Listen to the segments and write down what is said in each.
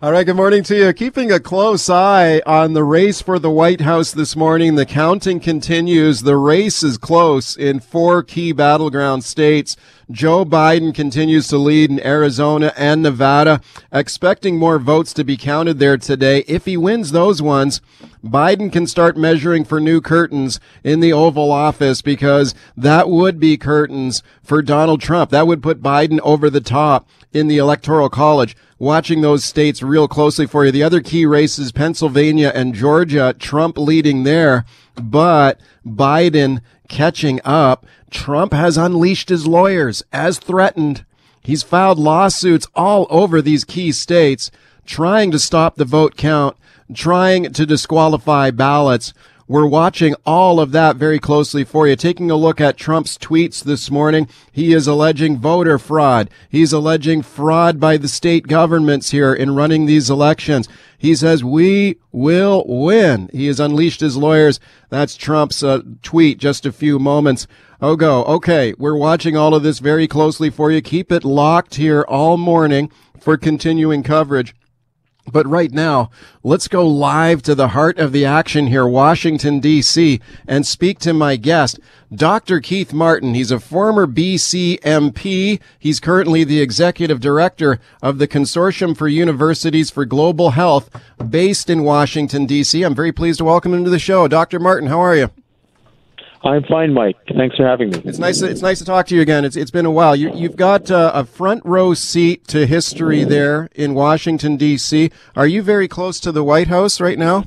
All right, good morning to you. Keeping a close eye on the race for the White House this morning. The counting continues. The race is close in four key battleground states. Joe Biden continues to lead in Arizona and Nevada, expecting more votes to be counted there today. If he wins those ones, Biden can start measuring for new curtains in the Oval Office because that would be curtains for Donald Trump. That would put Biden over the top in the Electoral College watching those states real closely for you. The other key races, Pennsylvania and Georgia, Trump leading there, but Biden catching up. Trump has unleashed his lawyers as threatened. He's filed lawsuits all over these key states trying to stop the vote count, trying to disqualify ballots. We're watching all of that very closely for you. Taking a look at Trump's tweets this morning, he is alleging voter fraud. He's alleging fraud by the state governments here in running these elections. He says, we will win. He has unleashed his lawyers. That's Trump's uh, tweet just a few moments ago. Okay, we're watching all of this very closely for you. Keep it locked here all morning for continuing coverage. But right now, let's go live to the heart of the action here, Washington, D.C., and speak to my guest, Dr. Keith Martin. He's a former BC MP. He's currently the executive director of the Consortium for Universities for Global Health based in Washington, D.C. I'm very pleased to welcome him to the show. Dr. Martin, how are you? I'm fine, Mike. Thanks for having me. It's nice. To, it's nice to talk to you again. It's it's been a while. You, have got uh, a front row seat to history there in Washington D.C. Are you very close to the White House right now?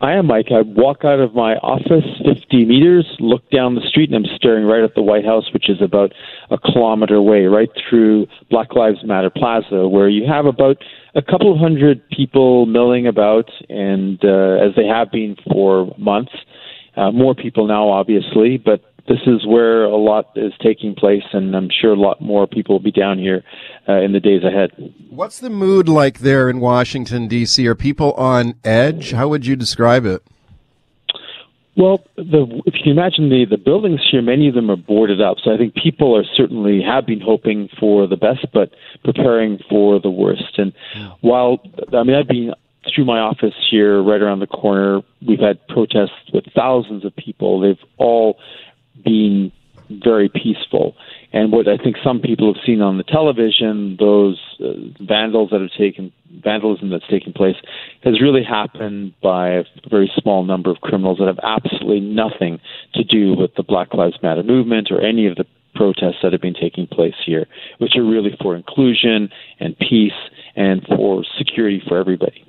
I am, Mike. I walk out of my office 50 meters, look down the street, and I'm staring right at the White House, which is about a kilometer away, right through Black Lives Matter Plaza, where you have about a couple of hundred people milling about, and uh, as they have been for months. Uh, more people now, obviously, but this is where a lot is taking place, and I'm sure a lot more people will be down here uh, in the days ahead. What's the mood like there in Washington, D.C.? Are people on edge? How would you describe it? Well, the, if you can imagine the, the buildings here, many of them are boarded up. So I think people are certainly have been hoping for the best, but preparing for the worst. And while I mean, I've been through my office here, right around the corner, we've had protests with thousands of people. They've all been very peaceful. And what I think some people have seen on the television, those uh, vandals that have taken vandalism that's taken place, has really happened by a very small number of criminals that have absolutely nothing to do with the Black Lives Matter movement or any of the protests that have been taking place here, which are really for inclusion and peace and for security for everybody.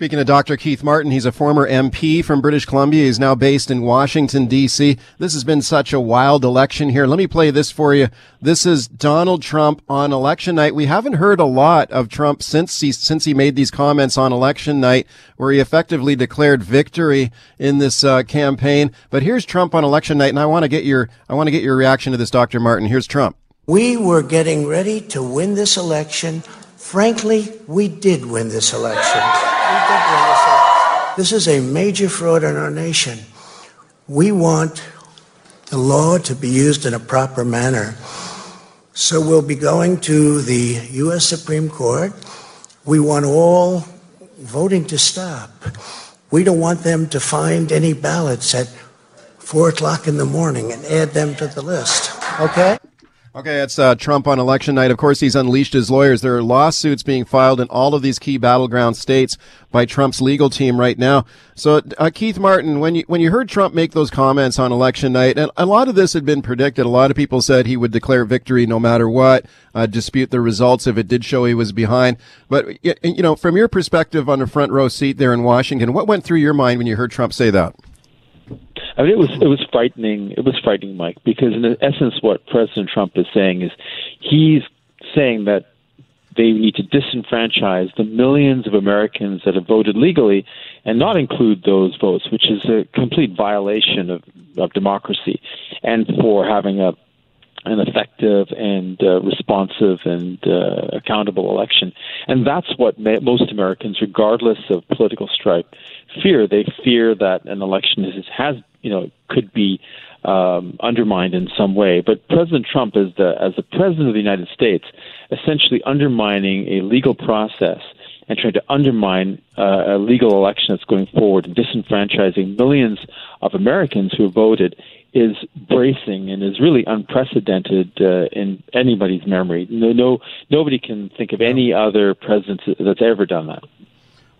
Speaking of Dr. Keith Martin, he's a former MP from British Columbia. He's now based in Washington, D.C. This has been such a wild election here. Let me play this for you. This is Donald Trump on election night. We haven't heard a lot of Trump since he, since he made these comments on election night where he effectively declared victory in this uh, campaign. But here's Trump on election night, and I want to get your, I want to get your reaction to this, Dr. Martin. Here's Trump. We were getting ready to win this election. Frankly, we did win this election. This is a major fraud in our nation. We want the law to be used in a proper manner. So we'll be going to the U.S. Supreme Court. We want all voting to stop. We don't want them to find any ballots at four o'clock in the morning and add them to the list. Okay? Okay, it's uh, Trump on election night. Of course, he's unleashed his lawyers. There are lawsuits being filed in all of these key battleground states by Trump's legal team right now. So, uh, Keith Martin, when you when you heard Trump make those comments on election night, and a lot of this had been predicted. A lot of people said he would declare victory no matter what, uh, dispute the results if it did show he was behind. But you know, from your perspective on the front row seat there in Washington, what went through your mind when you heard Trump say that? I mean, it was it was frightening. It was frightening, Mike, because in essence, what President Trump is saying is he's saying that they need to disenfranchise the millions of Americans that have voted legally and not include those votes, which is a complete violation of, of democracy, and for having a an effective and uh, responsive and uh, accountable election. And that's what most Americans, regardless of political stripe, fear. They fear that an election has, has you know, could be um, undermined in some way. But President Trump, as the as the president of the United States, essentially undermining a legal process and trying to undermine uh, a legal election that's going forward and disenfranchising millions of Americans who voted is bracing and is really unprecedented uh, in anybody's memory. No, no, nobody can think of any other president that's ever done that.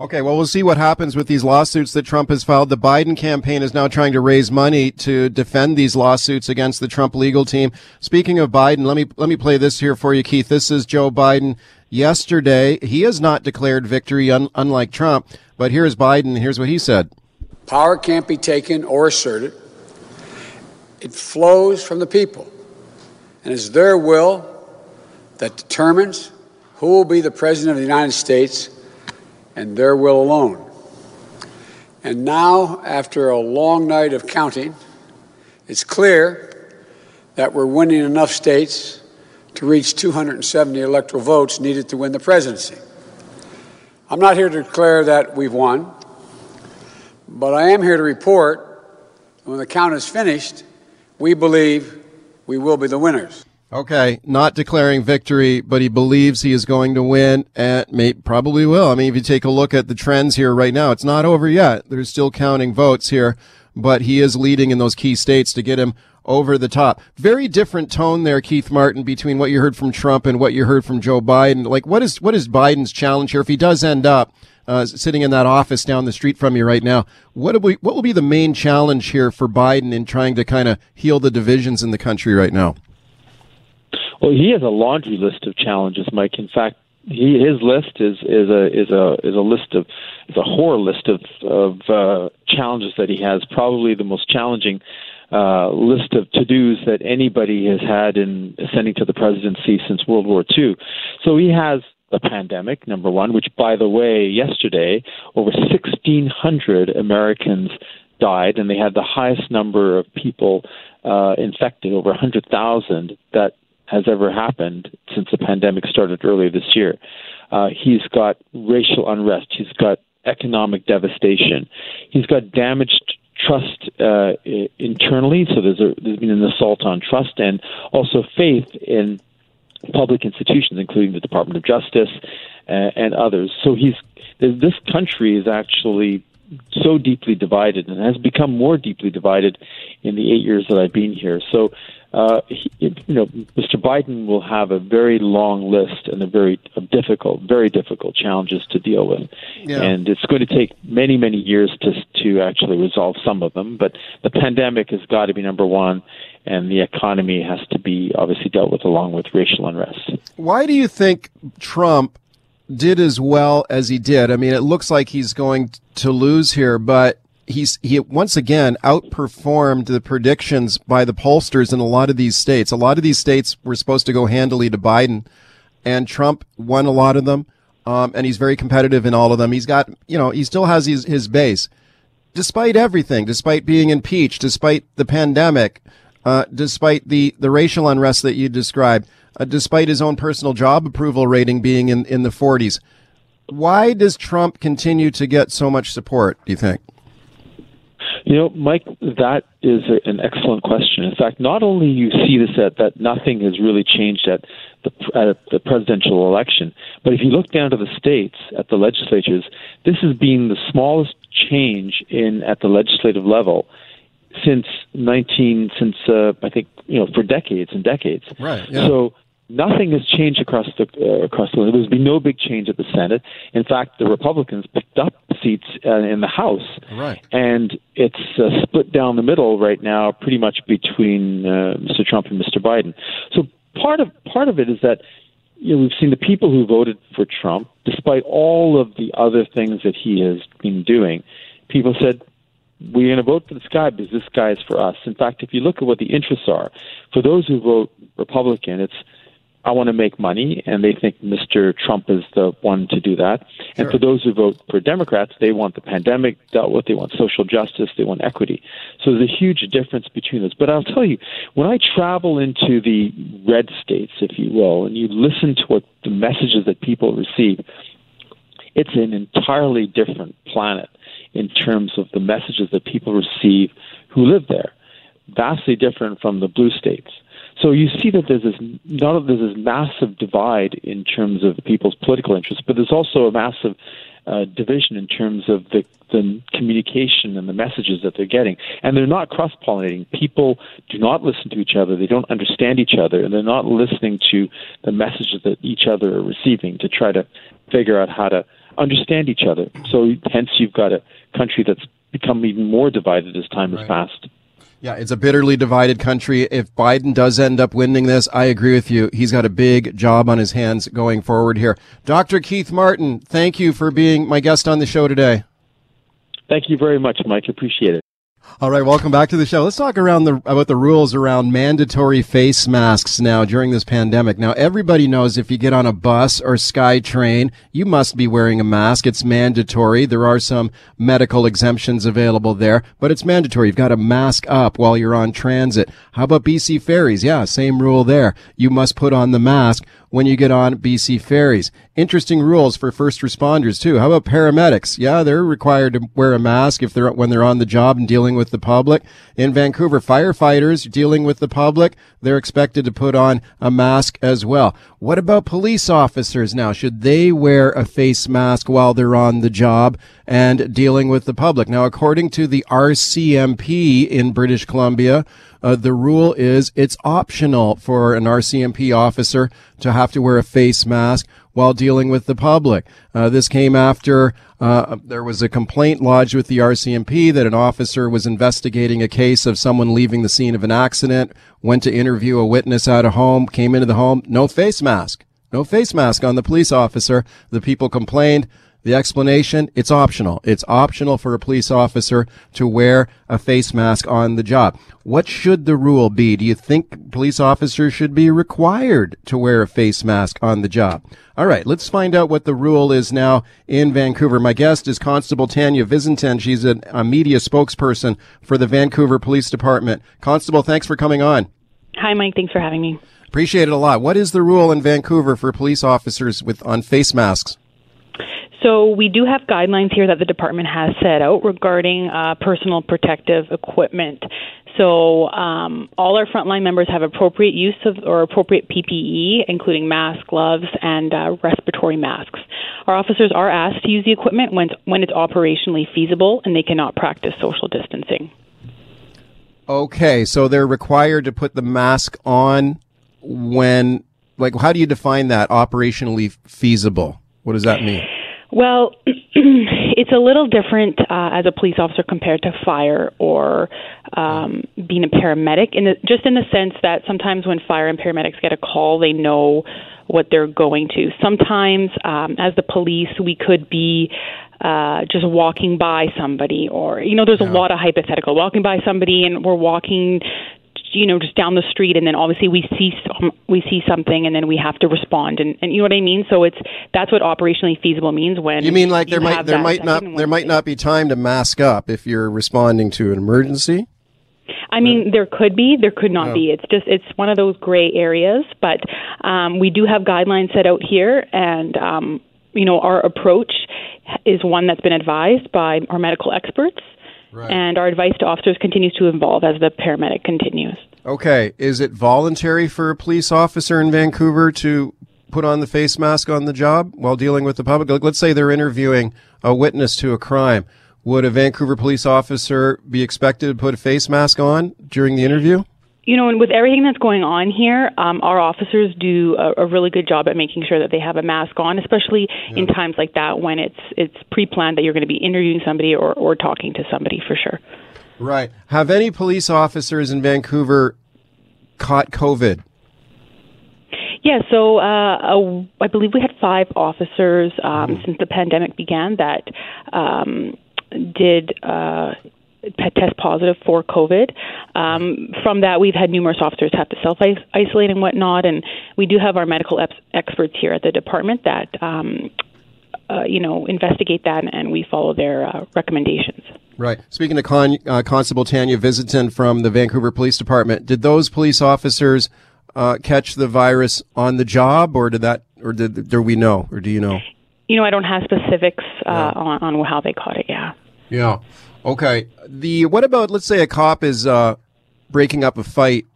Okay, well, we'll see what happens with these lawsuits that Trump has filed. The Biden campaign is now trying to raise money to defend these lawsuits against the Trump legal team. Speaking of Biden, let me let me play this here for you, Keith. This is Joe Biden yesterday. He has not declared victory, un- unlike Trump. But here's Biden. Here's what he said: Power can't be taken or asserted. It flows from the people, and it's their will that determines who will be the president of the United States and their will alone. And now, after a long night of counting, it's clear that we're winning enough states to reach 270 electoral votes needed to win the presidency. I'm not here to declare that we've won, but I am here to report when the count is finished, we believe we will be the winners. Okay, not declaring victory, but he believes he is going to win and may, probably will. I mean, if you take a look at the trends here right now, it's not over yet. They're still counting votes here, but he is leading in those key states to get him over the top. Very different tone there, Keith Martin, between what you heard from Trump and what you heard from Joe Biden. Like, what is, what is Biden's challenge here? If he does end up, uh, sitting in that office down the street from you right now, what, we, what will be the main challenge here for Biden in trying to kind of heal the divisions in the country right now? Well, he has a laundry list of challenges, Mike. In fact, he, his list is is a is a is a list of is a horror list of of uh, challenges that he has. Probably the most challenging uh, list of to dos that anybody has had in ascending to the presidency since World War II. So he has the pandemic, number one, which, by the way, yesterday over 1,600 Americans died, and they had the highest number of people uh, infected, over 100,000, that has ever happened since the pandemic started earlier this year. Uh, he's got racial unrest. He's got economic devastation. He's got damaged trust uh, internally. So there's, a, there's been an assault on trust and also faith in public institutions, including the Department of Justice uh, and others. So he's this country is actually so deeply divided and has become more deeply divided in the eight years that I've been here. So uh, he, you know, Mr. Biden will have a very long list and a very difficult, very difficult challenges to deal with, yeah. and it's going to take many, many years to to actually resolve some of them. But the pandemic has got to be number one, and the economy has to be obviously dealt with along with racial unrest. Why do you think Trump did as well as he did? I mean, it looks like he's going to lose here, but he's he once again outperformed the predictions by the pollsters in a lot of these states. A lot of these states were supposed to go handily to Biden, and Trump won a lot of them. Um, and he's very competitive in all of them. He's got, you know, he still has his, his base, despite everything, despite being impeached, despite the pandemic, uh, despite the, the racial unrest that you described, uh, despite his own personal job approval rating being in, in the 40s. Why does Trump continue to get so much support, do you think? You know, Mike, that is a, an excellent question. In fact, not only you see this at that nothing has really changed at the at the presidential election, but if you look down to the states at the legislatures, this has been the smallest change in at the legislative level since 19 since uh, I think you know for decades and decades. Right. Yeah. So nothing has changed across the uh, across the. There's been no big change at the Senate. In fact, the Republicans picked up seats uh, in the House, right? And it's uh, split down the middle right now, pretty much between uh, Mr. Trump and Mr. Biden. So part of part of it is that you know we've seen the people who voted for Trump, despite all of the other things that he has been doing, people said. We're going to vote for this guy because this guy is for us. In fact, if you look at what the interests are, for those who vote Republican, it's I want to make money, and they think Mr. Trump is the one to do that. Sure. And for those who vote for Democrats, they want the pandemic dealt with, they want social justice, they want equity. So there's a huge difference between those. But I'll tell you, when I travel into the red states, if you will, and you listen to what the messages that people receive, it's an entirely different planet in terms of the messages that people receive who live there. Vastly different from the blue states. So you see that there's this not there's this massive divide in terms of people's political interests, but there's also a massive uh, division in terms of the, the communication and the messages that they're getting. And they're not cross pollinating. People do not listen to each other, they don't understand each other, and they're not listening to the messages that each other are receiving to try to figure out how to understand each other. So, hence, you've got a country that's become even more divided as time right. has passed. Yeah, it's a bitterly divided country. If Biden does end up winning this, I agree with you. He's got a big job on his hands going forward here. Dr. Keith Martin, thank you for being my guest on the show today. Thank you very much, Mike. Appreciate it. All right, welcome back to the show. Let's talk around the about the rules around mandatory face masks now during this pandemic. Now, everybody knows if you get on a bus or SkyTrain, you must be wearing a mask. It's mandatory. There are some medical exemptions available there, but it's mandatory. You've got to mask up while you're on transit. How about BC ferries? Yeah, same rule there. You must put on the mask when you get on BC ferries. Interesting rules for first responders too. How about paramedics? Yeah, they're required to wear a mask if they're when they're on the job and dealing with the public. In Vancouver, firefighters dealing with the public, they're expected to put on a mask as well. What about police officers now? Should they wear a face mask while they're on the job and dealing with the public? Now, according to the RCMP in British Columbia, uh, the rule is it's optional for an RCMP officer to have to wear a face mask while dealing with the public. Uh, this came after uh, there was a complaint lodged with the RCMP that an officer was investigating a case of someone leaving the scene of an accident, went to interview a witness at a home, came into the home, no face mask. No face mask on the police officer. The people complained. The explanation, it's optional. It's optional for a police officer to wear a face mask on the job. What should the rule be? Do you think police officers should be required to wear a face mask on the job? All right, let's find out what the rule is now in Vancouver. My guest is Constable Tanya Visintin. She's a, a media spokesperson for the Vancouver Police Department. Constable, thanks for coming on. Hi, Mike. Thanks for having me. Appreciate it a lot. What is the rule in Vancouver for police officers with on face masks? So we do have guidelines here that the department has set out regarding uh, personal protective equipment. So um, all our frontline members have appropriate use of or appropriate PPE, including masks, gloves, and uh, respiratory masks. Our officers are asked to use the equipment when when it's operationally feasible and they cannot practice social distancing. Okay, so they're required to put the mask on when, like, how do you define that operationally feasible? What does that mean? Well, it's a little different uh, as a police officer compared to fire or um, being a paramedic. In the, just in the sense that sometimes when fire and paramedics get a call, they know what they're going to. Sometimes, um, as the police, we could be uh, just walking by somebody, or you know, there's yeah. a lot of hypothetical walking by somebody, and we're walking you know just down the street and then obviously we see some, we see something and then we have to respond and, and you know what I mean so it's that's what operationally feasible means when you mean like there might there might not there might not be time to mask up if you're responding to an emergency I mean, there could be, there could not be. It's just, it's one of those gray areas. But um, we do have guidelines set out here, and um, you know, our approach is one that's been advised by our medical experts. Right. And our advice to officers continues to evolve as the paramedic continues. Okay. Is it voluntary for a police officer in Vancouver to put on the face mask on the job while dealing with the public? Let's say they're interviewing a witness to a crime. Would a Vancouver police officer be expected to put a face mask on during the interview? You know, and with everything that's going on here, um, our officers do a, a, really good job at making sure that they have a mask on, especially yeah. in times like that when it's it's pre-planned that you're going to be interviewing somebody or, or talking to somebody for sure. Right. Have any police officers in Vancouver caught COVID? Yeah, so uh, I believe we had five officers um, mm. since the pandemic began that um, did. Uh, test positive for COVID. Um, from that, we've had numerous officers have to self isolate and whatnot, and we do have our medical experts here at the department that. Um, uh, you know, investigate that and we follow their uh, recommendations. Right. Speaking to Con- uh, Constable Tanya Visintin from the Vancouver Police Department, did those police officers uh, catch the virus on the job, or did that, or did do we know, or do you know? You know, I don't have specifics uh, yeah. on, on how they caught it. Yeah. Yeah. Okay. The what about let's say a cop is uh, breaking up a fight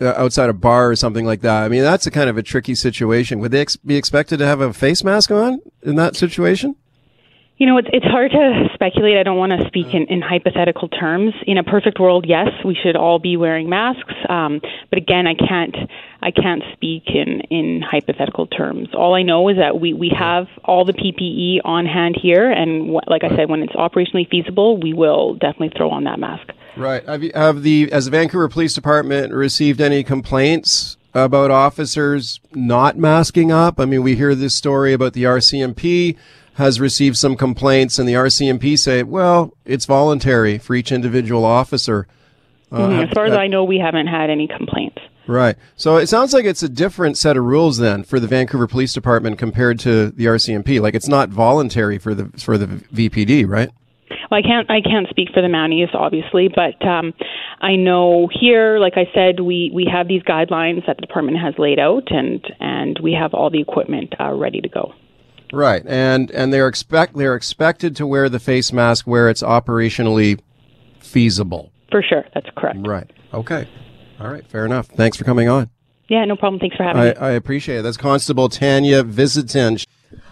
uh, outside a bar or something like that. I mean, that's a kind of a tricky situation. Would they ex- be expected to have a face mask on in that situation? You know, it's it's hard to speculate. I don't want to speak in, in hypothetical terms. In a perfect world, yes, we should all be wearing masks. Um, but again, I can't I can't speak in in hypothetical terms. All I know is that we we have all the PPE on hand here, and wh- like I said, when it's operationally feasible, we will definitely throw on that mask. Right. Have you, have the as the Vancouver Police Department received any complaints about officers not masking up? I mean, we hear this story about the RCMP has received some complaints, and the RCMP say, well, it's voluntary for each individual officer. Uh, mm-hmm. As far as I know, we haven't had any complaints. Right. So it sounds like it's a different set of rules then for the Vancouver Police Department compared to the RCMP. Like it's not voluntary for the for the VPD, right? Well, I can't I can't speak for the Mounties, obviously, but um, I know here, like I said, we we have these guidelines that the department has laid out, and and we have all the equipment uh, ready to go. Right, and and they're expect they're expected to wear the face mask where it's operationally feasible. For sure, that's correct. Right. Okay. All right. Fair enough. Thanks for coming on. Yeah, no problem. Thanks for having I, me. I appreciate it. That's Constable Tanya Visintin.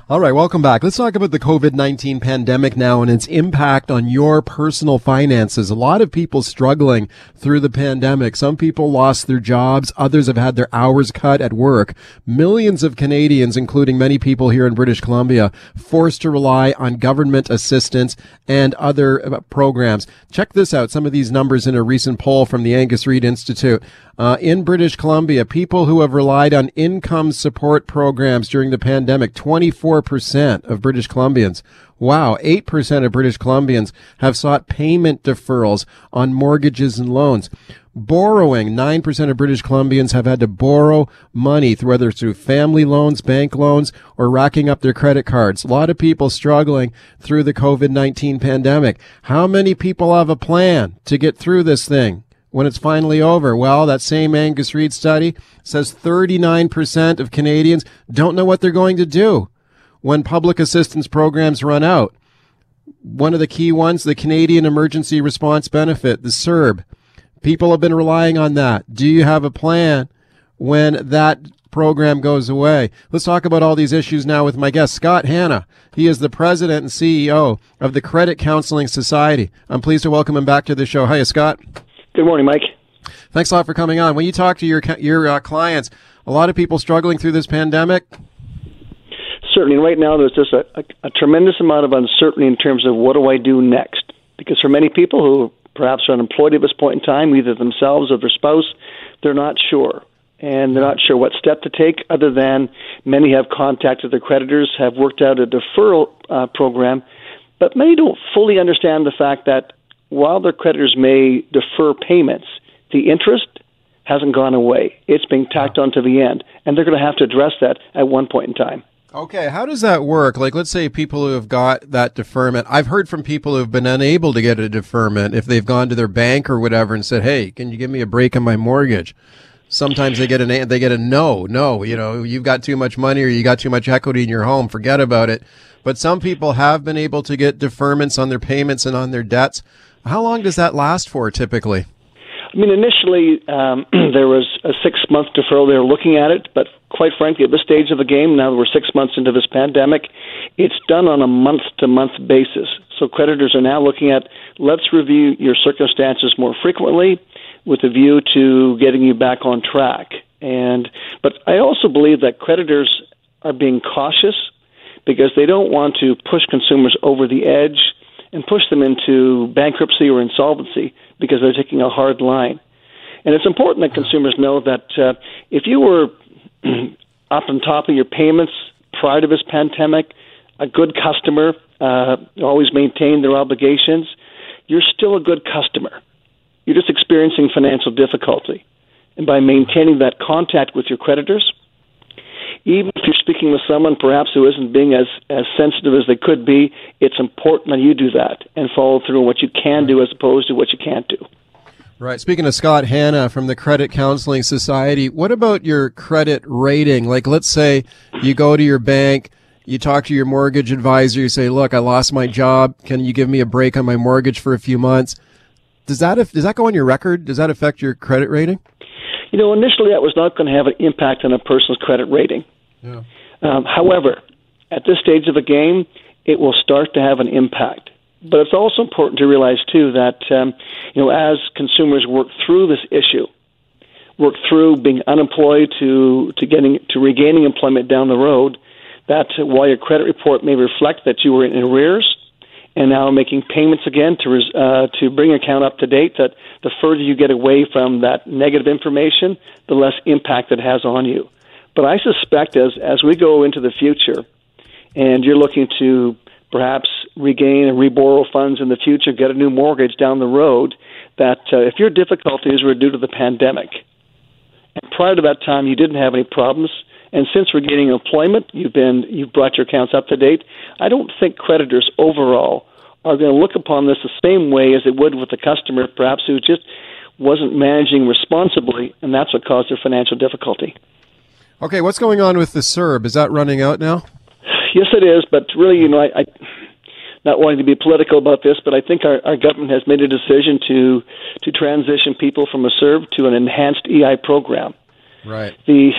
All right, welcome back. Let's talk about the COVID-19 pandemic now and its impact on your personal finances. A lot of people struggling through the pandemic. Some people lost their jobs. Others have had their hours cut at work. Millions of Canadians, including many people here in British Columbia, forced to rely on government assistance and other uh, programs. Check this out. Some of these numbers in a recent poll from the Angus Reid Institute. Uh, in British Columbia, people who have relied on income support programs during the pandemic, 24% of British Columbians. Wow, 8% of British Columbians have sought payment deferrals on mortgages and loans. Borrowing, 9% of British Columbians have had to borrow money, whether through family loans, bank loans, or racking up their credit cards. A lot of people struggling through the COVID-19 pandemic. How many people have a plan to get through this thing? when it's finally over? Well, that same Angus Reid study says 39% of Canadians don't know what they're going to do when public assistance programs run out. One of the key ones, the Canadian Emergency Response Benefit, the CERB. People have been relying on that. Do you have a plan when that program goes away? Let's talk about all these issues now with my guest, Scott Hannah. He is the president and CEO of the Credit Counseling Society. I'm pleased to welcome him back to the show. Hiya, Scott. Good morning, Mike. Thanks a lot for coming on. When you talk to your your uh, clients, a lot of people struggling through this pandemic. Certainly, right now there's just a, a, a tremendous amount of uncertainty in terms of what do I do next. Because for many people who perhaps are unemployed at this point in time, either themselves or their spouse, they're not sure. And they're not sure what step to take, other than many have contacted their creditors, have worked out a deferral uh, program, but many don't fully understand the fact that while their creditors may defer payments, the interest hasn't gone away. It's being tacked on to the end, and they're going to have to address that at one point in time. Okay, how does that work? Like, let's say people who have got that deferment. I've heard from people who have been unable to get a deferment if they've gone to their bank or whatever and said, "Hey, can you give me a break on my mortgage?" Sometimes they get an they get a no, no. You know, you've got too much money or you got too much equity in your home. Forget about it. But some people have been able to get deferments on their payments and on their debts. How long does that last for typically? I mean, initially um, there was a six month deferral. They were looking at it, but quite frankly, at this stage of the game, now that we're six months into this pandemic, it's done on a month to month basis. So creditors are now looking at let's review your circumstances more frequently with a view to getting you back on track. And but I also believe that creditors are being cautious because they don't want to push consumers over the edge and push them into bankruptcy or insolvency because they're taking a hard line. And it's important that consumers know that uh, if you were up on top of your payments prior to this pandemic, a good customer, uh, always maintained their obligations, you're still a good customer. You're just experiencing financial difficulty. And by maintaining that contact with your creditors, even if you're speaking with someone perhaps who isn't being as, as sensitive as they could be, it's important that you do that and follow through on what you can do as opposed to what you can't do. Right. Speaking of Scott Hannah from the Credit Counseling Society, what about your credit rating? Like, let's say you go to your bank you talk to your mortgage advisor, you say, "Look, I lost my job. Can you give me a break on my mortgage for a few months?" Does that does that go on your record? Does that affect your credit rating? You know, initially that was not going to have an impact on a person's credit rating. Um, however, at this stage of the game, it will start to have an impact. But it's also important to realize too that um, you know as consumers work through this issue, work through being unemployed to to getting to regaining employment down the road, that while your credit report may reflect that you were in arrears and now making payments again to uh, to bring your account up to date, that the further you get away from that negative information, the less impact it has on you. But I suspect as as we go into the future, and you're looking to perhaps regain and reborrow funds in the future, get a new mortgage down the road, that uh, if your difficulties were due to the pandemic, and prior to that time you didn't have any problems, and since regaining employment, you've been you've brought your accounts up to date. I don't think creditors overall are going to look upon this the same way as it would with the customer, perhaps who just wasn't managing responsibly, and that's what caused their financial difficulty. Okay, what's going on with the CERB? Is that running out now? Yes, it is. But really, you know, I, I not wanting to be political about this, but I think our, our government has made a decision to to transition people from a CERB to an enhanced EI program. Right. The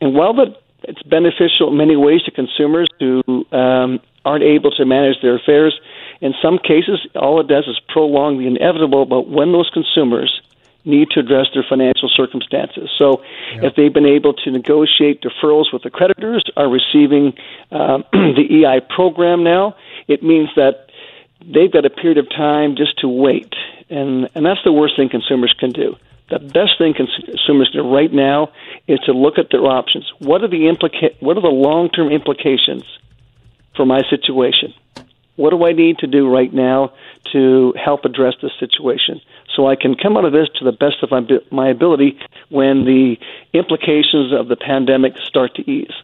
and while the, it's beneficial in many ways to consumers who um, aren't able to manage their affairs, in some cases, all it does is prolong the inevitable But when those consumers need to address their financial circumstances. So, yep. if they've been able to negotiate deferrals with the creditors, are receiving um, the EI program now, it means that they've got a period of time just to wait, and and that's the worst thing consumers can do. The best thing consumers do right now is to look at their options. What are the implica- What are the long term implications for my situation? What do I need to do right now to help address this situation so I can come out of this to the best of my, ability when the implications of the pandemic start to ease?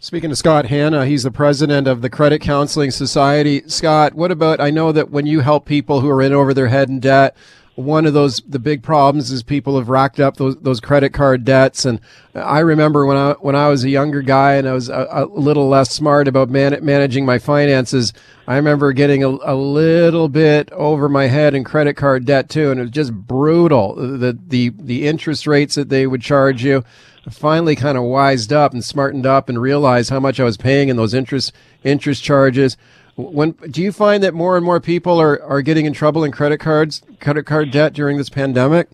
Speaking to Scott Hannah, he's the president of the Credit Counseling Society. Scott, what about? I know that when you help people who are in over their head in debt, one of those the big problems is people have racked up those those credit card debts. And I remember when I when I was a younger guy and I was a, a little less smart about man, managing my finances I remember getting a, a little bit over my head in credit card debt too. And it was just brutal the the the interest rates that they would charge you. I finally kind of wised up and smartened up and realized how much I was paying in those interest interest charges when do you find that more and more people are, are getting in trouble in credit cards, credit card debt during this pandemic?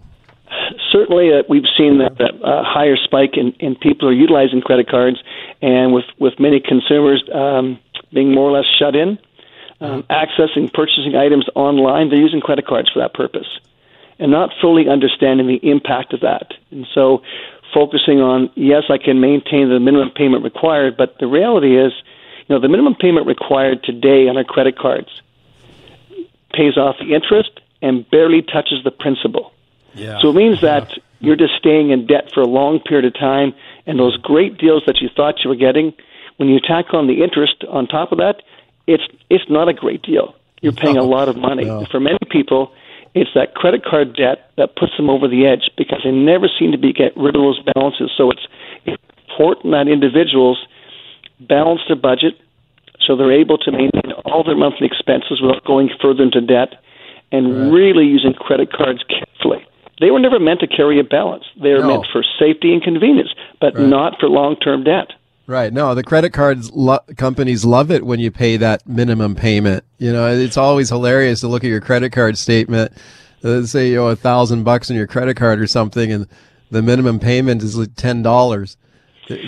Certainly, uh, we've seen that, uh, higher spike in, in people are utilizing credit cards, and with with many consumers um, being more or less shut in, um, accessing purchasing items online, they're using credit cards for that purpose, and not fully understanding the impact of that. And so, focusing on yes, I can maintain the minimum payment required, but the reality is know, the minimum payment required today on our credit cards pays off the interest and barely touches the principal. Yeah. So it means that you're just staying in debt for a long period of time, and those great deals that you thought you were getting, when you tack on the interest on top of that, it's it's not a great deal. You're paying a lot of money. No. For many people, it's that credit card debt that puts them over the edge because they never seem to be get rid of those balances. So it's important that individuals balance their budget so they're able to maintain all their monthly expenses without going further into debt and right. really using credit cards carefully. They were never meant to carry a balance. They are no. meant for safety and convenience, but right. not for long term debt. Right. No, the credit cards lo- companies love it when you pay that minimum payment. You know, it's always hilarious to look at your credit card statement. Let's say you owe a thousand bucks on your credit card or something, and the minimum payment is like ten dollars.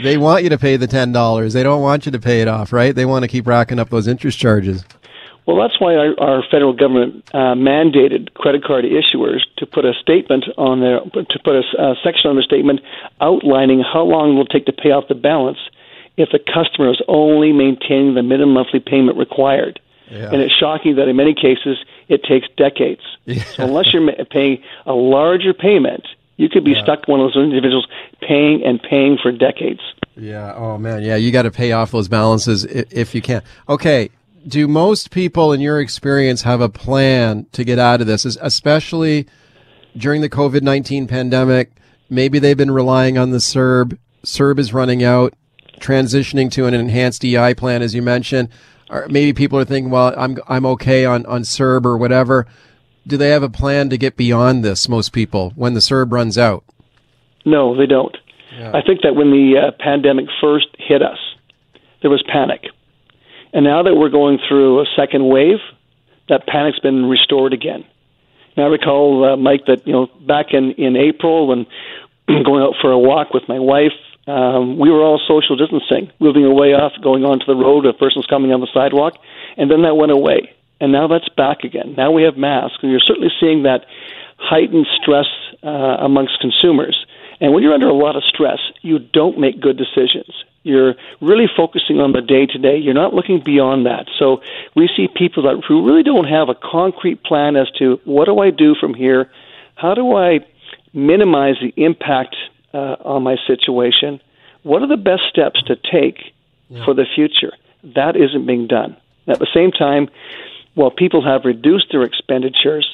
They want you to pay the ten dollars. They don't want you to pay it off, right? They want to keep racking up those interest charges. Well, that's why our, our federal government uh, mandated credit card issuers to put a statement on their to put a, a section on their statement outlining how long it will take to pay off the balance if the customer is only maintaining the minimum monthly payment required. Yeah. And it's shocking that in many cases it takes decades. Yeah. So unless you're paying a larger payment, you could be yeah. stuck one of those individuals paying and paying for decades. Yeah. Oh man. Yeah. You got to pay off those balances if you can. Okay. Do most people, in your experience, have a plan to get out of this, especially during the COVID nineteen pandemic? Maybe they've been relying on the CERB. CERB is running out. transitioning to an enhanced EI plan, as you mentioned. Or maybe people are thinking, well, I'm I'm okay on on CERB or whatever. Do they have a plan to get beyond this? Most people, when the CERB runs out. No, they don't. Yeah. I think that when the uh, pandemic first hit us, there was panic, and now that we're going through a second wave, that panic's been restored again. Now I recall, uh, Mike, that you know back in in April when going out for a walk with my wife, um, we were all social distancing, moving away off, going onto the road. A person's coming on the sidewalk, and then that went away, and now that's back again. Now we have masks, and you're certainly seeing that heightened stress uh, amongst consumers. And when you're under a lot of stress, you don't make good decisions. You're really focusing on the day to day. You're not looking beyond that. So we see people that who really don't have a concrete plan as to what do I do from here? How do I minimize the impact uh, on my situation? What are the best steps to take yeah. for the future? That isn't being done. At the same time, while people have reduced their expenditures,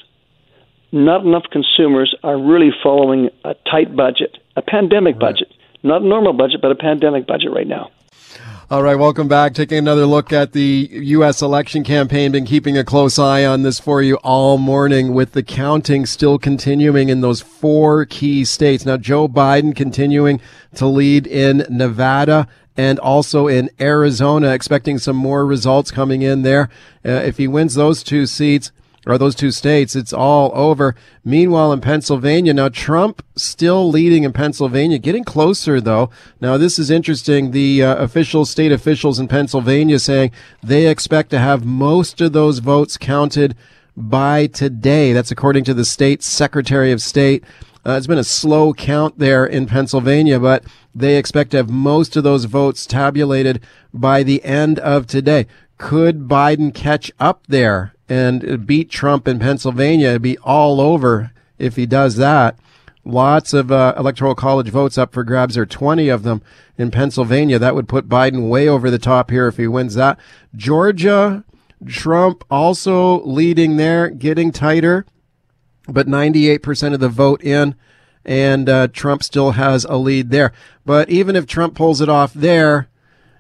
not enough consumers are really following a tight budget, a pandemic right. budget, not a normal budget, but a pandemic budget right now. All right, welcome back. Taking another look at the U.S. election campaign. Been keeping a close eye on this for you all morning with the counting still continuing in those four key states. Now, Joe Biden continuing to lead in Nevada and also in Arizona, expecting some more results coming in there. Uh, if he wins those two seats, or those two states, it's all over. Meanwhile, in Pennsylvania, now Trump still leading in Pennsylvania, getting closer though. Now, this is interesting. The uh, official state officials in Pennsylvania saying they expect to have most of those votes counted by today. That's according to the state secretary of state. Uh, it's been a slow count there in Pennsylvania, but they expect to have most of those votes tabulated by the end of today. Could Biden catch up there and beat Trump in Pennsylvania. It'd be all over if he does that. Lots of uh, electoral college votes up for grabs. There are 20 of them in Pennsylvania. That would put Biden way over the top here if he wins that. Georgia, Trump also leading there, getting tighter, but 98% of the vote in, and uh, Trump still has a lead there. But even if Trump pulls it off there,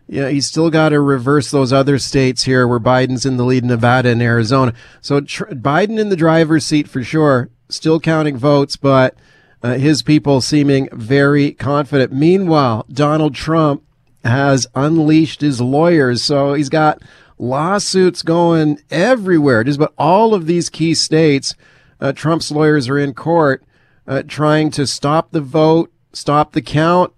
yeah, he's still got to reverse those other states here where Biden's in the lead, Nevada and Arizona. So tr- Biden in the driver's seat for sure, still counting votes, but uh, his people seeming very confident. Meanwhile, Donald Trump has unleashed his lawyers, so he's got lawsuits going everywhere. Just about all of these key states, uh, Trump's lawyers are in court uh, trying to stop the vote, stop the count,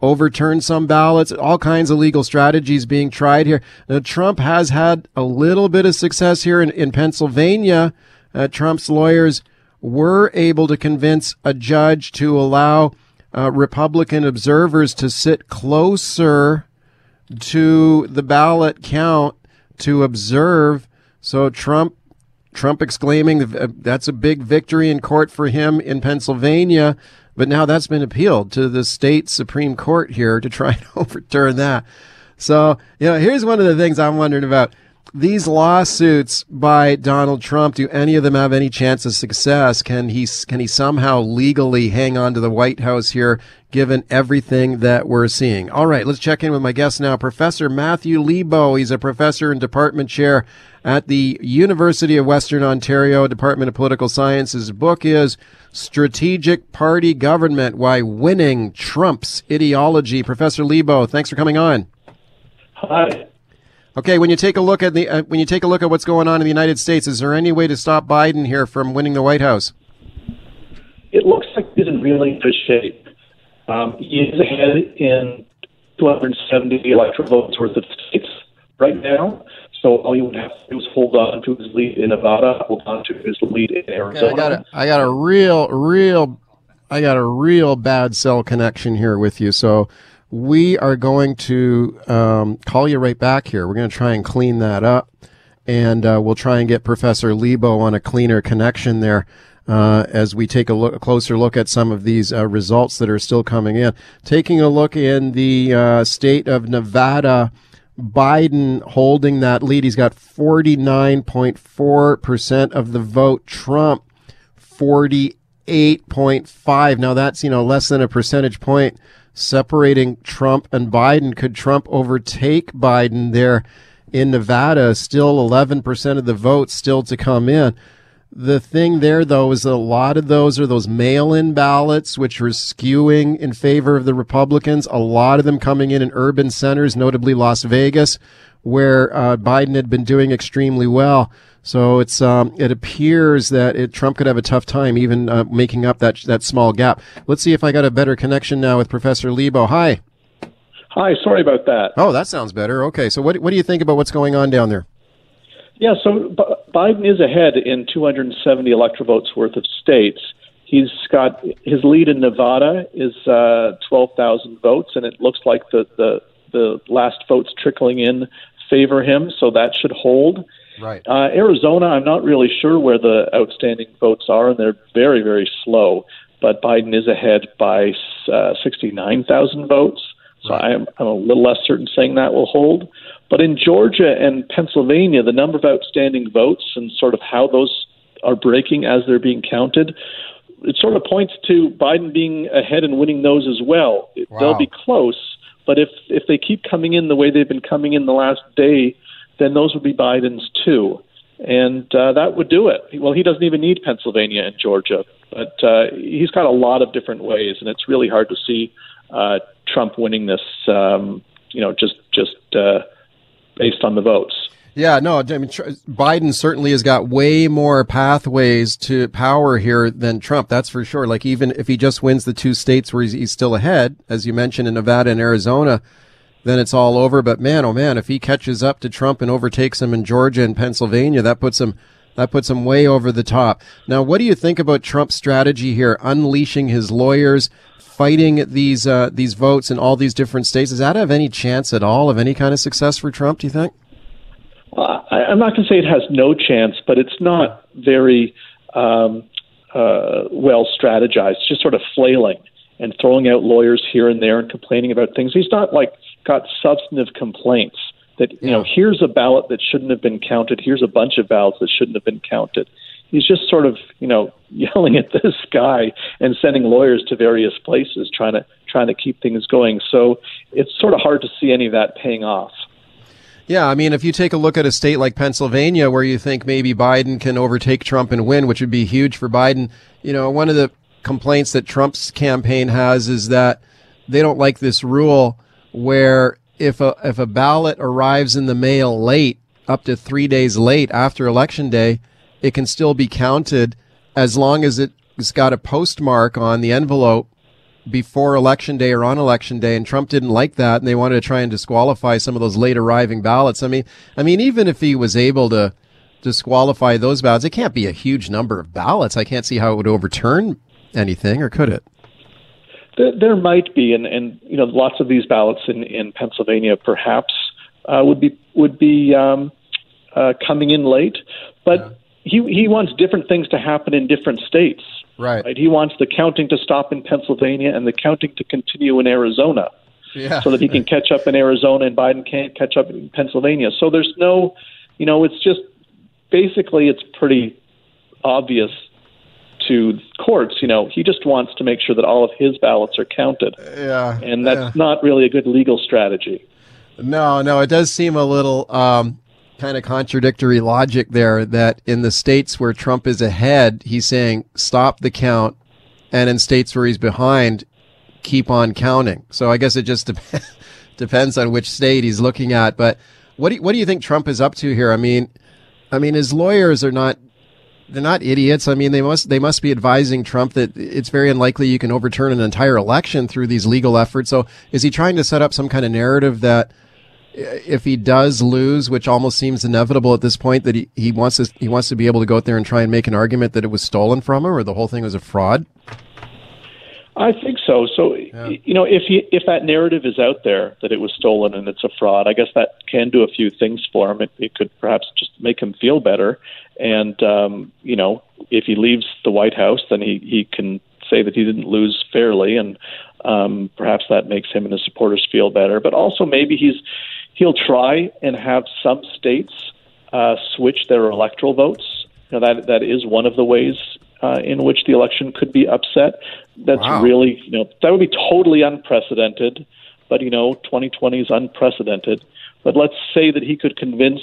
overturn some ballots, all kinds of legal strategies being tried here. Now, Trump has had a little bit of success here in, in Pennsylvania. Uh, Trump's lawyers were able to convince a judge to allow uh, Republican observers to sit closer to the ballot count to observe. So Trump Trump exclaiming uh, that's a big victory in court for him in Pennsylvania. But now that's been appealed to the state Supreme Court here to try and overturn that. So, you know, here's one of the things I'm wondering about. These lawsuits by Donald Trump, do any of them have any chance of success? Can he, can he somehow legally hang on to the White House here, given everything that we're seeing? All right, let's check in with my guest now, Professor Matthew Lebo. He's a professor and department chair at the University of Western Ontario Department of Political Science. His book is Strategic Party Government Why Winning Trumps Ideology. Professor Lebo, thanks for coming on. Hi. Okay, when you take a look at the uh, when you take a look at what's going on in the United States, is there any way to stop Biden here from winning the White House? It looks like he's in really good shape. Um, he is ahead in 270 electoral votes worth of states right now. So all you would have to do is hold on to his lead in Nevada, hold on to his lead in Arizona. Okay, I got a, I got a real, real, I got a real bad cell connection here with you. So we are going to um, call you right back here. We're going to try and clean that up, and uh, we'll try and get Professor Lebo on a cleaner connection there. Uh, as we take a, look, a closer look at some of these uh, results that are still coming in. Taking a look in the uh, state of Nevada, Biden holding that lead. He's got 49.4% of the vote. Trump, 48.5. Now that's, you know, less than a percentage point separating Trump and Biden. Could Trump overtake Biden there in Nevada? Still 11% of the votes still to come in. The thing there, though, is a lot of those are those mail in ballots, which are skewing in favor of the Republicans. A lot of them coming in in urban centers, notably Las Vegas, where uh, Biden had been doing extremely well. So it's um, it appears that it, Trump could have a tough time even uh, making up that that small gap. Let's see if I got a better connection now with Professor Lebo. Hi. Hi. Sorry about that. Oh, that sounds better. Okay. So what what do you think about what's going on down there? Yeah, so Biden is ahead in 270 electoral votes worth of states. He's got his lead in Nevada is uh, 12,000 votes, and it looks like the, the the last votes trickling in favor him, so that should hold. Right. Uh, Arizona, I'm not really sure where the outstanding votes are, and they're very, very slow. But Biden is ahead by uh, 69,000 votes. So right. I'm, I'm a little less certain saying that will hold. But in Georgia and Pennsylvania, the number of outstanding votes and sort of how those are breaking as they're being counted, it sort of points to Biden being ahead and winning those as well. Wow. They'll be close, but if if they keep coming in the way they've been coming in the last day, then those would be Biden's too, and uh, that would do it. Well, he doesn't even need Pennsylvania and Georgia, but uh, he's got a lot of different ways, and it's really hard to see uh, Trump winning this. Um, you know, just just uh, based on the votes. Yeah, no, I mean, Biden certainly has got way more pathways to power here than Trump. That's for sure. Like even if he just wins the two states where he's, he's still ahead, as you mentioned in Nevada and Arizona, then it's all over. But man, oh man, if he catches up to Trump and overtakes him in Georgia and Pennsylvania, that puts him that puts him way over the top. Now, what do you think about Trump's strategy here, unleashing his lawyers, fighting these uh, these votes in all these different states. Does that have any chance at all of any kind of success for Trump? Do you think? Well, I, I'm not going to say it has no chance, but it's not very um, uh, well strategized. Just sort of flailing and throwing out lawyers here and there and complaining about things. He's not like got substantive complaints that you know here's a ballot that shouldn't have been counted. Here's a bunch of ballots that shouldn't have been counted he's just sort of you know yelling at this guy and sending lawyers to various places trying to trying to keep things going. So it's sort of hard to see any of that paying off. Yeah, I mean, if you take a look at a state like Pennsylvania, where you think maybe Biden can overtake Trump and win, which would be huge for Biden, you know, one of the complaints that Trump's campaign has is that they don't like this rule where if a if a ballot arrives in the mail late, up to three days late after election day, it can still be counted as long as it's got a postmark on the envelope before election day or on election day and Trump didn't like that and they wanted to try and disqualify some of those late arriving ballots. I mean, I mean even if he was able to disqualify those ballots, it can't be a huge number of ballots. I can't see how it would overturn anything or could it? There, there might be and and you know lots of these ballots in in Pennsylvania perhaps uh, would be would be um, uh, coming in late, but yeah he he wants different things to happen in different states. Right. right. He wants the counting to stop in Pennsylvania and the counting to continue in Arizona. Yeah. So that he can catch up in Arizona and Biden can't catch up in Pennsylvania. So there's no, you know, it's just basically it's pretty obvious to courts, you know, he just wants to make sure that all of his ballots are counted. Yeah. And that's yeah. not really a good legal strategy. No, no, it does seem a little um, kind of contradictory logic there that in the states where Trump is ahead, he's saying stop the count, and in states where he's behind, keep on counting. So I guess it just de- depends on which state he's looking at. But what do you, what do you think Trump is up to here? I mean, I mean his lawyers are not they're not idiots. I mean, they must they must be advising Trump that it's very unlikely you can overturn an entire election through these legal efforts. So is he trying to set up some kind of narrative that if he does lose, which almost seems inevitable at this point, that he, he wants to he wants to be able to go out there and try and make an argument that it was stolen from him or the whole thing was a fraud? I think so. So yeah. you know, if he if that narrative is out there that it was stolen and it's a fraud, I guess that can do a few things for him. It, it could perhaps just make him feel better, and um, you know, if he leaves the White House, then he he can say that he didn't lose fairly, and um, perhaps that makes him and his supporters feel better. But also maybe he's he'll try and have some states uh, switch their electoral votes. You know, that that is one of the ways uh, in which the election could be upset. That's Wow. really, you know, that would be totally unprecedented. But you know, 2020 is unprecedented. But let's say that he could convince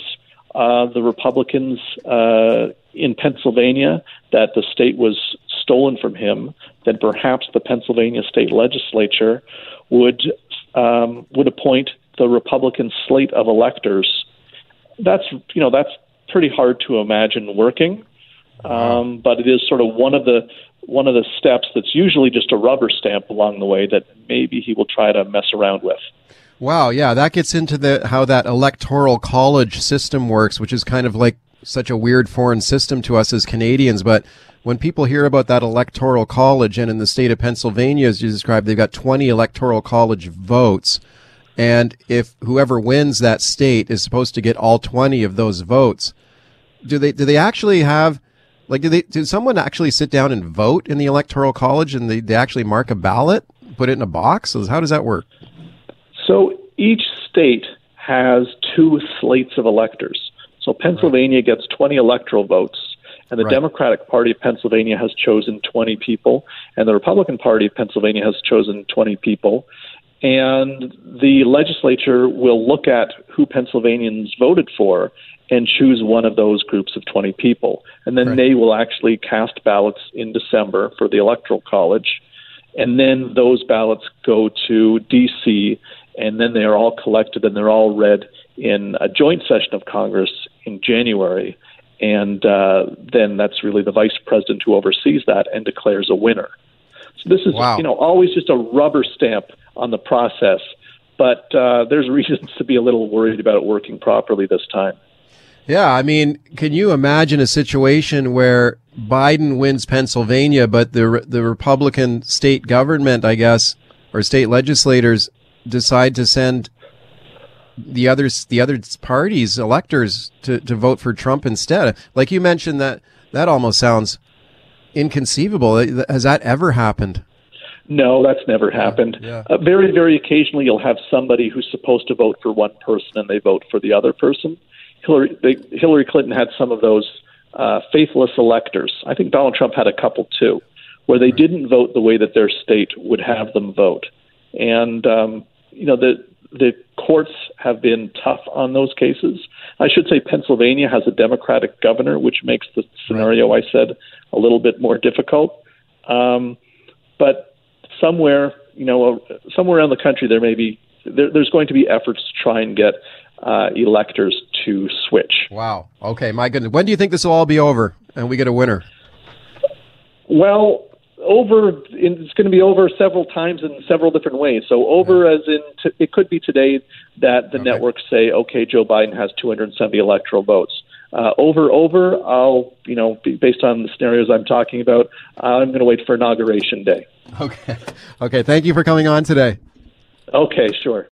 uh, the Republicans uh, in Pennsylvania that the state was stolen from him, then perhaps the Pennsylvania state legislature would um, would appoint the Republican slate of electors. That's you know that's pretty hard to imagine working, um, but it is sort of one of the one of the steps that's usually just a rubber stamp along the way that maybe he will try to mess around with. Wow, yeah, that gets into the how that electoral college system works, which is kind of like such a weird foreign system to us as Canadians. But when people hear about that electoral college, and in the state of Pennsylvania, as you described, they've got 20 electoral college votes. And if whoever wins that state is supposed to get all 20 of those votes, do they do they actually have like do they did someone actually sit down and vote in the electoral college and they, they actually mark a ballot, put it in a box? How does that work? So each state has two slates of electors. So Pennsylvania gets 20 electoral votes, and the Right. Democratic Party of Pennsylvania has chosen 20 people, and the Republican Party of Pennsylvania has chosen 20 people. And the legislature will look at who Pennsylvanians voted for and choose one of those groups of 20 people. And then Right. they will actually cast ballots in December for the Electoral College. And then those ballots go to D.C., and then they are all collected and they're all read in a joint session of Congress in January. And uh, then that's really the vice president who oversees that and declares a winner. So this is, Wow. you know, always just a rubber stamp on the process. But uh, there's reasons to be a little worried about it working properly this time. Yeah, I mean, can you imagine a situation where Biden wins Pennsylvania, but the the Republican state government, I guess, or state legislators decide to send the others the other parties electors to, to vote for Trump instead? Like you mentioned that that almost sounds inconceivable. Has that ever happened? No, that's never happened. yeah. Uh, very, very occasionally, you'll have somebody who's supposed to vote for one person and they vote for the other person. Hillary, they, Hillary Clinton had some of those uh, faithless electors. I think Donald Trump had a couple too, where they didn't vote the way that their state would have them vote. And um, you know the the courts have been tough on those cases. I should say Pennsylvania has a Democratic governor, which makes the scenario I said a little bit more difficult. Um, but somewhere, you know, uh, somewhere around the country, there may be there, there's going to be efforts to try and get uh, electors to switch. Wow. Okay, my goodness. When do you think this will all be over and we get a winner? Well, over it's going to be over several times in several different ways. So over as in t- it could be today that the Okay. networks say, okay, Joe Biden has 270 electoral votes. Uh, over, over, I'll you know be- based on the scenarios I'm talking about, I'm going to wait for inauguration day. Okay. Okay, thank you for coming on today. Okay, sure.